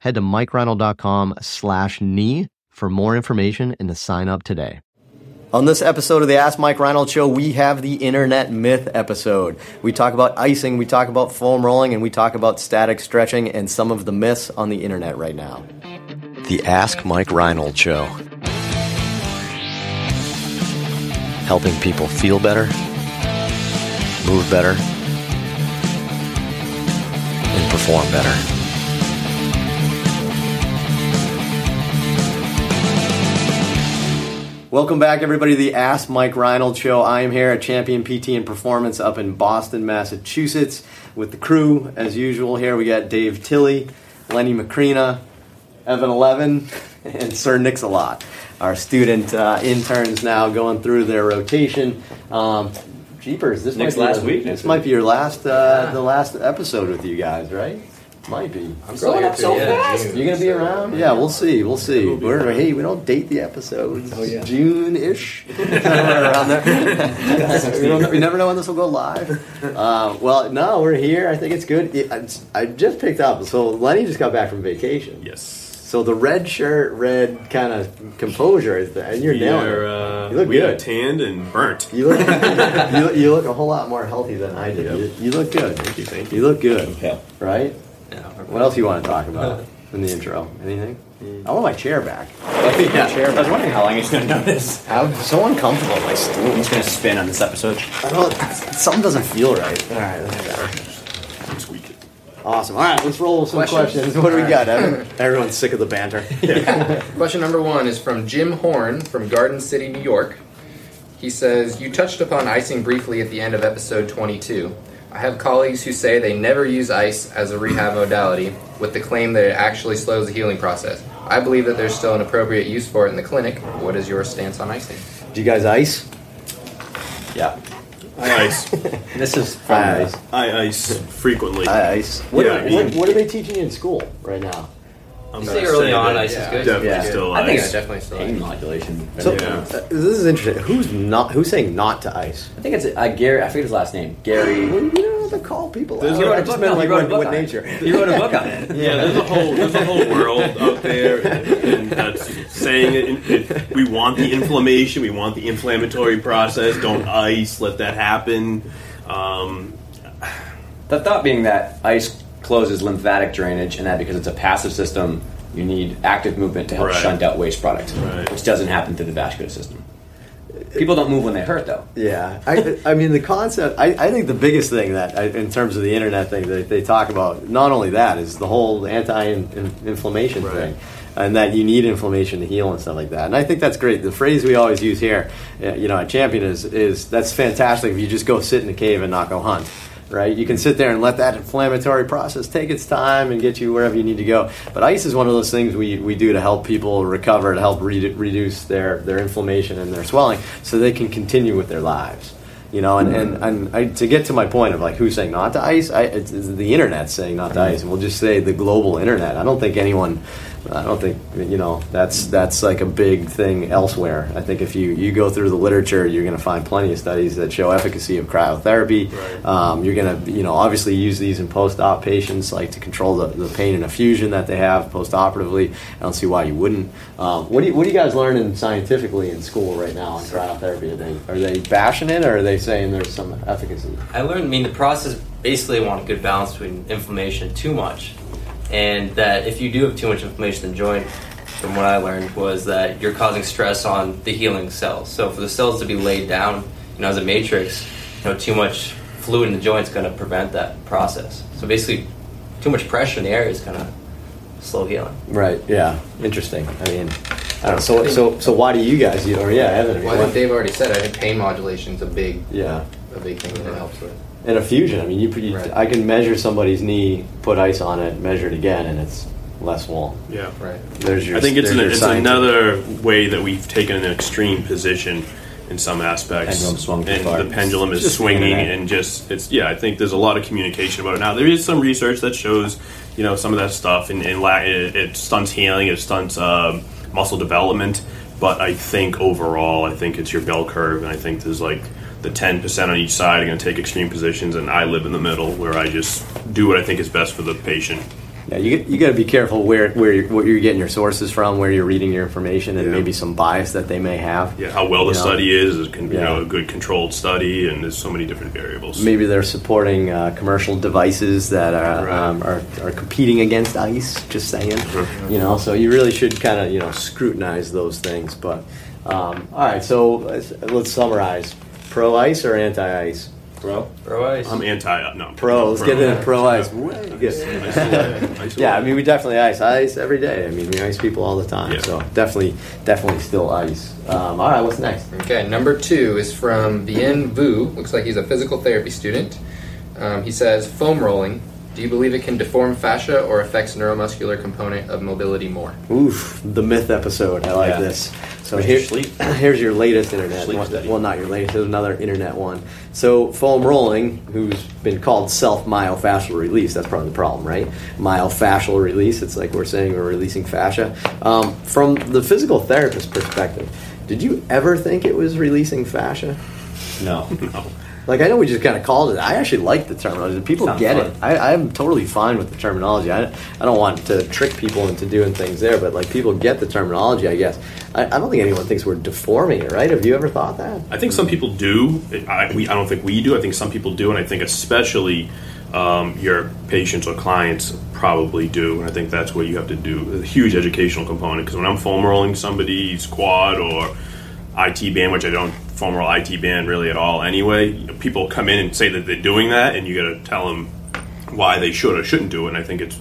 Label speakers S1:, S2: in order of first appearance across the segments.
S1: Head to mikereinold.com slash knee for more information and to sign up today. On this episode of the Ask Mike Reinold Show, we have the Internet Myth episode. We talk about icing, we talk about foam rolling, and we talk about static stretching and some of the myths on the internet right now. The Ask Mike Reinold Show. Helping people feel better, move better, and perform better. Welcome back, everybody, to the Ask Mike Reinold Show. I am here at Champion PT and Performance up in Boston, Massachusetts, with the crew. As usual, here we got Dave Tilley, Lenny Macrina, Evan Eleven, and Sir Nix-a-Lot, our student uh, interns now going through their rotation. Um, Jeepers, this
S2: Next
S1: might be
S2: last
S1: your-
S2: week,
S1: This might be your last, uh,
S2: Yeah.
S1: the last episode with you guys, right? Might be.
S2: I'm still here too, yeah, June.
S1: You're gonna be around? Yeah, we'll see. We'll see. We're, hey, we don't date the episodes.
S2: Oh, yeah.
S1: June-ish, around there. we, don't, we never know when this will go live. Uh, well, no, we're here. I think it's good. It, I, I just picked up. So Lenny just got back from vacation.
S3: Yes.
S1: So the red shirt, red kind of composure is that, and you're
S3: we
S1: nailing
S3: are,
S1: it.
S3: uh,
S1: You look
S3: we
S1: good.
S3: are tanned and burnt.
S1: You look, you, look, you look a whole lot more healthy than I do.
S3: Yep.
S1: You, you look good.
S3: Thank you, thank
S1: You look good,
S2: Yeah.
S1: right?
S2: Yeah.
S1: What else you want to talk about in the intro? Anything? Mm. I want my chair back.
S2: yeah. I was wondering how long he's going to know this.
S1: I'm so uncomfortable in my stool.
S2: I'm just going to spin on this episode.
S1: I don't. Something doesn't feel right. All right, that's better.
S3: Tweak it.
S1: Awesome. All right, let's roll with some
S4: Questions?
S1: questions. What do we got, Evan? Everyone's sick of the banter.
S4: Question number one is from Jim Horn from Garden City, New York. He says, You touched upon icing briefly at the end of episode 22. I have colleagues who say they never use ice as a rehab modality with the claim that it actually slows the healing process. I believe that there's still an appropriate use for it in the clinic. What is your stance on icing?
S1: Do you guys ice?
S2: Yeah.
S3: I ice.
S2: This is from
S1: I ice.
S3: I ice frequently.
S1: I ice. What,
S3: Yeah,
S1: are,
S3: I mean-
S1: what, what are they teaching you in school right now?
S3: I'm
S5: You say early on
S3: that
S5: ice is good?
S3: Definitely
S1: Yeah.
S3: still
S2: I think
S3: ice.
S2: it's
S4: Definitely still
S2: pain
S4: ice.
S2: modulation.
S1: So
S3: Yeah.
S1: uh, this is interesting. Who's not? Who's saying not to ice?
S2: I think it's uh, Gary. I forget his last name. Gary.
S1: You don't have to call people
S3: There's
S1: out.
S3: a-
S1: I just meant
S2: he
S1: like
S2: wrote a
S1: what,
S2: book
S1: what
S2: on it.
S1: nature.
S2: He wrote a book on it.
S3: Yeah, there's a whole there's a whole world out there and that's saying it, it, we want the inflammation, we want the inflammatory process. Don't ice, let that happen. Um,
S2: The thought being that ice closes lymphatic drainage, and that because it's a passive system, you need active movement to help
S3: Right.
S2: shunt out waste product,
S3: Right.
S2: which doesn't happen through the vascular system. People don't move when they hurt, though.
S1: Yeah, I, I mean the concept. I, I think the biggest thing that, I, in terms of the internet thing that they talk about, not only that is the whole anti-inflammation
S3: Right.
S1: thing, and that you need inflammation to heal and stuff like that. And I think that's great. The phrase we always use here, you know, at Champion is is that's fantastic. If you just go sit in a cave and not go hunt. Right, you can sit there and let that inflammatory process take its time and get you wherever you need to go. But ice is one of those things we, we do to help people recover, to help re- reduce their, their inflammation and their swelling, so they can continue with their lives you know? And, mm-hmm. and, and I, to get to my point of like who's saying not to ice I, it's, it's the internet saying not to mm-hmm. ice. And we'll just say the global internet. I don't think anyone i don't think you know that's that's like a big thing elsewhere. I think if you you go through the literature you're going to find plenty of studies that show efficacy of cryotherapy.
S3: Right.
S1: um, you're going to you know obviously use these in post-op patients like to control the, the pain and effusion that they have post-operatively. I don't see why you wouldn't. Um, what do you what do you guys learning scientifically in school right now on cryotherapy? Are they are they bashing it or are they saying there's some efficacy?
S5: I learned, I mean, the process basically want a good balance between inflammation and too much. And that if you do have too much inflammation in the joint, from what I learned, was that you're causing stress on the healing cells. So for the cells to be laid down, you know, as a matrix, you know, too much fluid in the joint is going to prevent that process. So basically, too much pressure in the area is going to slow healing.
S1: right yeah interesting i mean I don't know, so so so why do you guys you or yeah Evan, I mean,
S4: Well, I think
S1: what-
S4: Dave already said. I think pain modulation is a big,
S1: yeah
S4: a big thing that it helps with.
S1: And effusion. I mean, you, you
S4: Right.
S1: I can measure somebody's knee, put ice on it, measure it again, and it's less wall.
S3: Yeah.
S4: Right.
S1: There's your.
S3: I think it's, an, it's another way that we've taken an extreme position in some aspects.
S2: Pendulum swung too
S3: and
S2: far.
S3: the pendulum is
S2: Just
S3: swinging,
S2: internet.
S3: and just it's yeah. I think there's a lot of communication about it now. There is some research that shows you know some of that stuff, and, and la- it, it stunts healing, it stunts um, muscle development. But I think overall, I think it's your bell curve, and I think there's like the 10% on each side are going to take extreme positions, and I live in the middle where I just do what I think is best for the patient.
S1: Yeah, you you got to be careful where where you're, what you're getting your sources from, where you're reading your information, and
S3: Yeah.
S1: maybe some bias that they may have.
S3: Yeah, how well the
S1: You know,
S3: study is, is con- you
S1: Yeah.
S3: know, a good controlled study, and there's so many different variables.
S1: Maybe they're supporting uh, commercial devices that are,
S3: Right.
S1: um, are are competing against ice. Just saying, you know. So you really should kind of you know scrutinize those things. But um, all right, so let's, let's summarize: pro ice or anti ice?
S2: Bro?
S5: Pro ice.
S3: I'm anti. No,
S1: Pro. Let's get into pro ice. Way.
S3: Ice
S1: Yeah, I mean, we definitely ice. Ice every day. I mean, we ice people all the time.
S3: Yeah.
S1: So definitely, definitely still ice. Um, all right, what's next?
S4: Okay, number two is from Bien Vu. Looks like he's a physical therapy student. Um, he says, foam rolling. Do you believe it can deform fascia or affects neuromuscular component of mobility more?
S1: Oof, the myth episode. I like
S2: Yeah.
S1: this. So
S2: Mr.
S1: here,
S2: Sleep.
S1: here's your latest internet.
S2: Sleep
S1: one,
S2: study.
S1: well, not your latest. There's another internet one. So foam rolling, who's been called self myofascial release. That's probably the problem, right? Myofascial release. It's like we're saying we're releasing fascia. Um, from the physical therapist perspective, did you ever think it was releasing fascia?
S2: No.
S3: No.
S1: Like I know we just kind of called it. I actually like the terminology. People
S2: Sounds
S1: get
S2: fun.
S1: it. I, I'm totally fine with the terminology. I, I don't want to trick people into doing things there, but like people get the terminology. I guess. I, I don't think anyone thinks we're deforming it, right? Have you ever thought that?
S3: I think some people do. I, we, I don't think we do. I think some people do, and I think especially um, your patients or clients probably do. And I think that's where you have to do a huge educational component. Because when I'm foam rolling somebody's quad or IT band, which I don't foam roll IT band really at all anyway, you know, people come in and say that they're doing that, and you got to tell them why they should or shouldn't do it. And I think it's,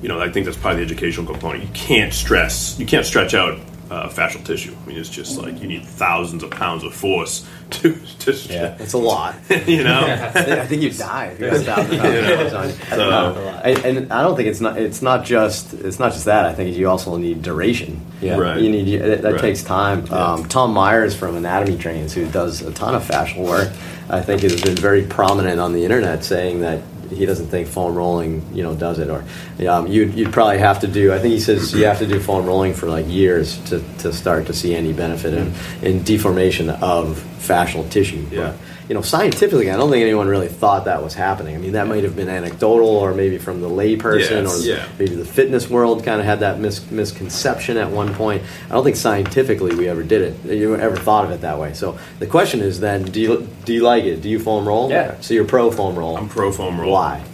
S3: you know, I think that's of the educational component. You can't stress, you can't stretch out uh, fascial tissue. I mean, it's just like you need thousands of pounds of force to to
S2: Yeah.
S1: It's a lot.
S3: you know.
S1: I think you die if you have a thousand pounds on you.
S3: So-
S1: No, I- and I don't think it's not. It's not just. It's not just that. I think you also need duration.
S2: Yeah.
S3: Right.
S1: You need that, that
S3: Right.
S1: takes time. Um, Tom Myers from Anatomy Trains, who does a ton of fascial work, I think has been very prominent on the internet, saying that he doesn't think foam rolling, you know, does it. Or um, you'd, you'd probably have to do. I think he says you have to do foam rolling for like years to, to start to see any benefit in, in deformation of fascial tissue.
S3: Yeah.
S1: But, you know, scientifically, I don't think anyone really thought that was happening. I mean, that might have been anecdotal, or maybe from the layperson,
S3: Yeah,
S1: or
S3: yeah.
S1: maybe the fitness world kind of had that mis- misconception at one point. I don't think scientifically we ever did it. You ever thought of it that way? So the question is then, do you do you like it? Do you foam roll?
S2: Yeah.
S1: So you're pro foam roll.
S3: I'm pro foam roll.
S1: Why?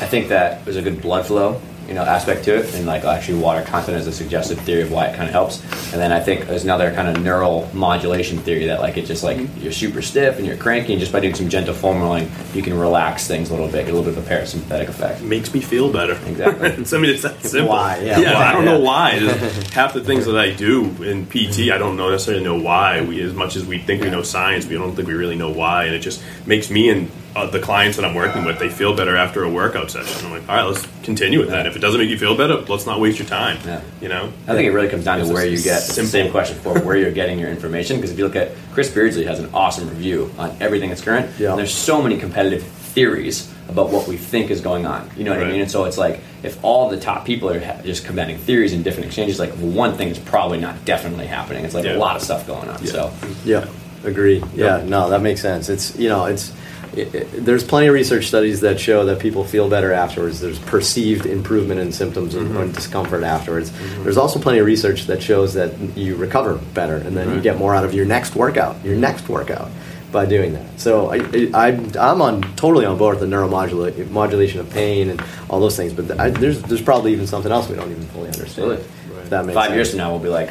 S2: I think that there's a good blood flow, you know, aspect to it, and like actually water content is a suggested theory of why it kind of helps. And then I think there's another kind of neural modulation theory that like it just like mm-hmm. you're super stiff and you're cranky, and just by doing some gentle foam rolling, you can relax things a little bit, get a little bit of a parasympathetic effect.
S3: Makes me feel better.
S2: Exactly.
S3: I mean, it's that simple.
S1: Why? Yeah,
S3: Yeah,
S1: why?
S3: I don't
S1: Yeah.
S3: know why. Just half the things that I do in PT, I don't know necessarily know why. We, as much as we think we know science, we don't think we really know why, and it just makes me and uh, the clients that I'm working with they feel better after a workout session. I'm like, all right, let's continue with that. If it doesn't make you feel better, let's not waste your time.
S2: Yeah.
S3: You know.
S2: I think it really comes down to where you get it's the same question for where you're getting your information. Because if you look at Chris Beardsley has an awesome review on everything that's current.
S1: Yeah.
S2: And there's so many competitive theories about what we think is going on. You know what I mean? And so it's like if all the top people are ha- just combating theories in different exchanges, like one thing is probably not definitely happening. It's like
S3: Yeah.
S2: a lot of stuff going on.
S3: Yeah.
S2: So
S1: Yeah, agree. Yeah, no, that makes sense. It's you know, it's it, it- there's plenty of research studies that show that people feel better afterwards. There's perceived improvement in symptoms and, and discomfort afterwards. There's also plenty of research that shows that you recover better and then you get more out of your next workout. Your next workout. By doing that, so I, I, I'm on totally on board with the neuromodulation modulation of pain and all those things. But I, there's there's probably even something else we don't even fully understand.
S2: Absolutely.
S1: If that makes
S2: five
S1: sense.
S2: years from now, we'll be like,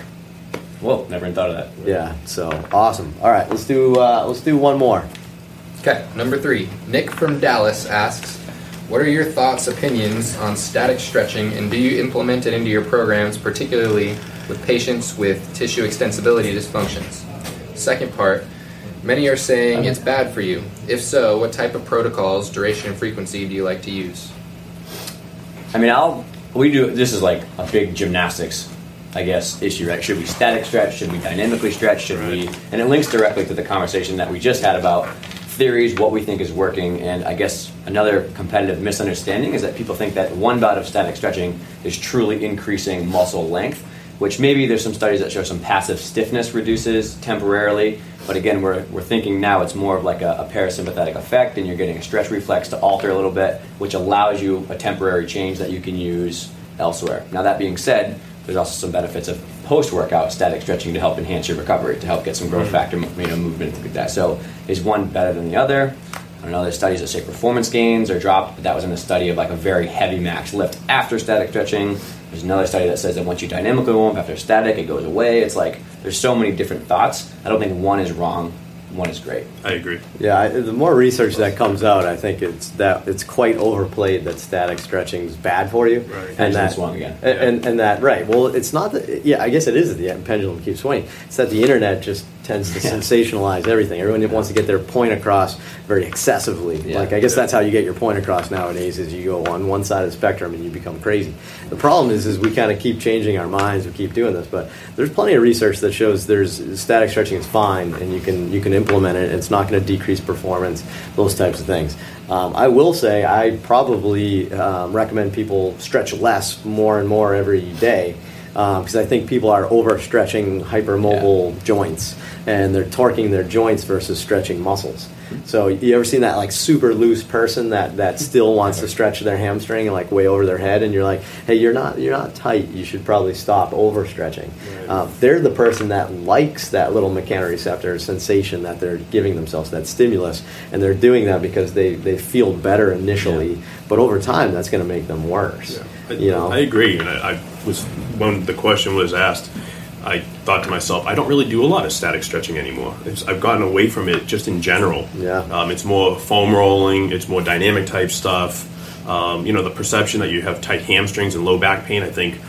S2: whoa, never even thought of that.
S1: Yeah. So awesome. All right, let's do uh, let's do one more.
S4: Okay, number three. Nick from Dallas asks, "What are your thoughts, opinions on static stretching, and do you implement it into your programs, particularly with patients with tissue extensibility dysfunctions?" Second part. Many are saying it's bad for you. If so, what type of protocols, duration, and frequency do you like to use?
S2: I mean, I'll we do. This is like a big gymnastics, I guess, issue. Right? Should we static stretch? Should we dynamically stretch? Should we? And it links directly to the conversation that we just had about theories, what we think is working, and I guess another competitive misunderstanding is that people think that one bout of static stretching is truly increasing muscle length, which maybe there's some studies that show some passive stiffness reduces temporarily, but again, we're, we're thinking now it's more of like a, a parasympathetic effect, and you're getting a stretch reflex to alter a little bit, which allows you a temporary change that you can use elsewhere. Now, that being said, there's also some benefits of post-workout static stretching to help enhance your recovery, to help get some growth mm-hmm. factor, you know, movement like that. So, is one better than the other? I don't know. There's studies that say performance gains are dropped, but that was in a study of like a very heavy max lift after static stretching. There's another study that says that once you dynamically warm up after static, it goes away. It's like there's so many different thoughts. I don't think one is wrong, one is great.
S3: I agree.
S1: Yeah, I, the more research that comes out, I think it's that it's quite overplayed that static stretching is bad for you,
S3: Right.
S1: and
S2: Pendulum
S1: that
S2: swung again.
S1: and, and, and that right. Well, it's not that. Yeah, I guess it is that the pendulum keeps swinging. It's that the internet just tends to sensationalize everything. Everyone wants to get their point across very excessively.
S2: Yeah.
S1: Like I guess that's how you get your point across nowadays. Is you go on one side of the spectrum and you become crazy. The problem is, is we kind of keep changing our minds. We keep doing this, but there's plenty of research that shows there's static stretching is fine and you can you can implement it. It's not going to decrease performance. Those types of things. Um, I will say I probably um, recommend people stretch less, more and more every day because I think people are overstretching hypermobile joints and they're torquing their joints versus stretching muscles. So you ever seen that like super loose person that, that still wants to stretch their hamstring and like way over their head and you're like, hey, you're not you're not tight. You should probably stop overstretching. Um, they're the person that likes that little mechanoreceptor sensation that they're giving themselves, that stimulus, and they're doing that because they, they feel better initially, but over time that's going to make them worse.
S3: I,
S1: You know,
S3: I agree. And I, I was when the question was asked, I thought to myself, I don't really do a lot of static stretching anymore. It's, I've gotten away from it just in general.
S1: Yeah.
S3: Um, it's more foam rolling. It's more dynamic type stuff. Um, you know, the perception that you have tight hamstrings and low back pain, I think,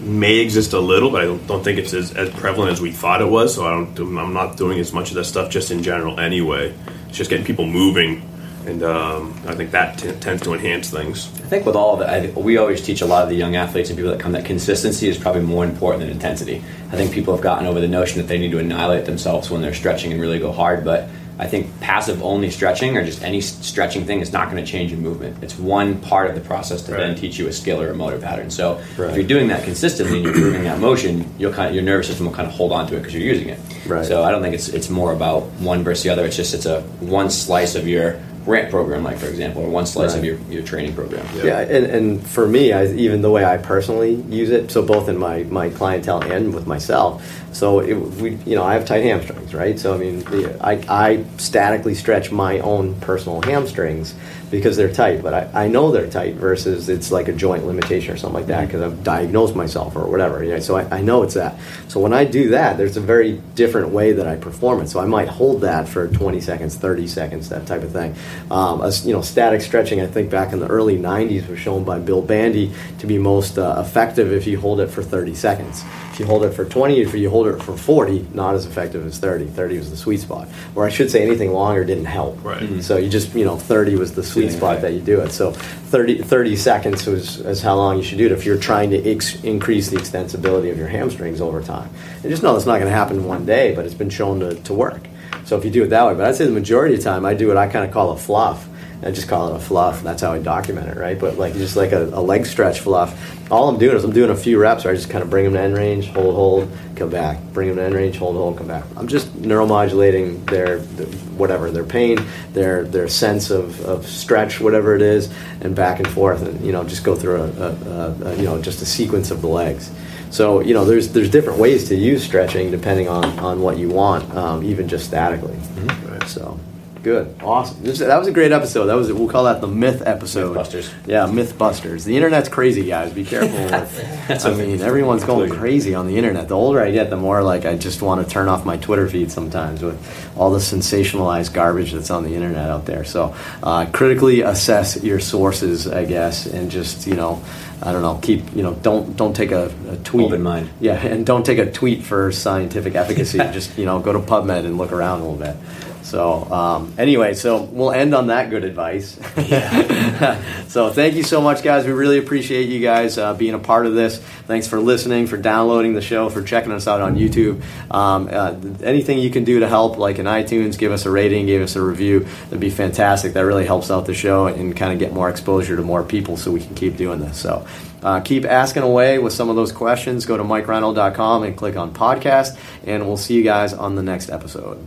S3: may exist a little, but I don't, don't think it's as, as prevalent as we thought it was. So I don't. I'm not doing as much of that stuff just in general anyway. It's just getting people moving, and um, I think that t- tends to enhance things.
S2: I think with all of it, I, we always teach a lot of the young athletes and people that come that consistency is probably more important than intensity. I think people have gotten over the notion that they need to annihilate themselves when they're stretching and really go hard, but I think passive only stretching or just any stretching thing is not going to change your movement. It's one part of the process to then teach you a skill or a motor pattern. So
S1: Right.
S2: if you're doing that consistently and you're improving that motion, you'll kind of, your nervous system will kind of hold on to it because you're using it.
S1: Right.
S2: So I don't think it's it's more about one versus the other. It's just it's a one slice of your ramp program, like for example, or one slice of your, your training program.
S1: Yeah, and, and for me, I, even the way I personally use it, so both in my, my clientele and with myself, so it, we, you know, I have tight hamstrings, right? So I mean, the- I, I statically stretch my own personal hamstrings because they're tight, but I, I know they're tight versus it's like a joint limitation or something like that because I've diagnosed myself or whatever. You know, so I, I know it's that. So when I do that, there's a very different way that I perform it. So I might hold that for 20 seconds, 30 seconds, that type of thing. Um, as, you know, static stretching, I think back in the early 90s was shown by Bill Bandy to be most uh, effective if you hold it for 30 seconds. If you hold it for 20, if you hold it for 40, not as effective as 30. 30 was the sweet spot. Or I should say anything longer didn't help.
S3: Right. Mhm.
S1: So you just, you know, 30 was the sweet
S2: Yeah,
S1: spot
S2: right.
S1: that you do it. So 30, 30 seconds was, is how long you should do it if you're trying to ex- increase the extensibility of your hamstrings over time. And just know it's not going to happen in one day, but it's been shown to, to work. So if you do it that way, but I'd say the majority of the time I do what I kind of call a fluff. I just call it a fluff. That's how I document it, right? But like just like a, a leg stretch fluff. All I'm doing is I'm doing a few reps where I just kind of bring them to end range, hold, hold, come back. Bring them to end range, hold, hold, come back. I'm just neuromodulating their, their whatever their pain, their their sense of, of stretch, whatever it is, and back and forth, and you know just go through a, a, a, you know just a sequence of the legs. So you know there's there's different ways to use stretching depending on on what you want, um, even just statically.
S3: Right.
S1: So good, awesome. This, that was a great episode. That was we'll call that the myth episode.
S2: Mythbusters.
S1: Yeah, Mythbusters. The internet's crazy, guys. Be careful. With, I mean, everyone's going crazy on the internet. The older I get, the more like I just want to turn off my Twitter feed sometimes with all the sensationalized garbage that's on the internet out there. So uh, critically assess your sources, I guess, and just you know. I don't know. Keep you know. Don't don't take a, a tweet.
S2: Open mind.
S1: Yeah, and don't take a tweet for scientific efficacy. just you know, go to PubMed and look around a little bit.
S6: So um, anyway, so we'll end on that good advice. so thank you so much, guys. We really appreciate you guys uh, being a part of this. Thanks for listening, for downloading the show, for checking us out on YouTube. Um, uh, anything you can do to help, like in iTunes, give us a rating, give us a review. That'd be fantastic. That really helps out the show and kind of get more exposure to more people, so we can keep doing this. So. Uh, keep asking away with some of those questions. Go to MikeReinold.com and click on podcast, and we'll see you guys on the next episode.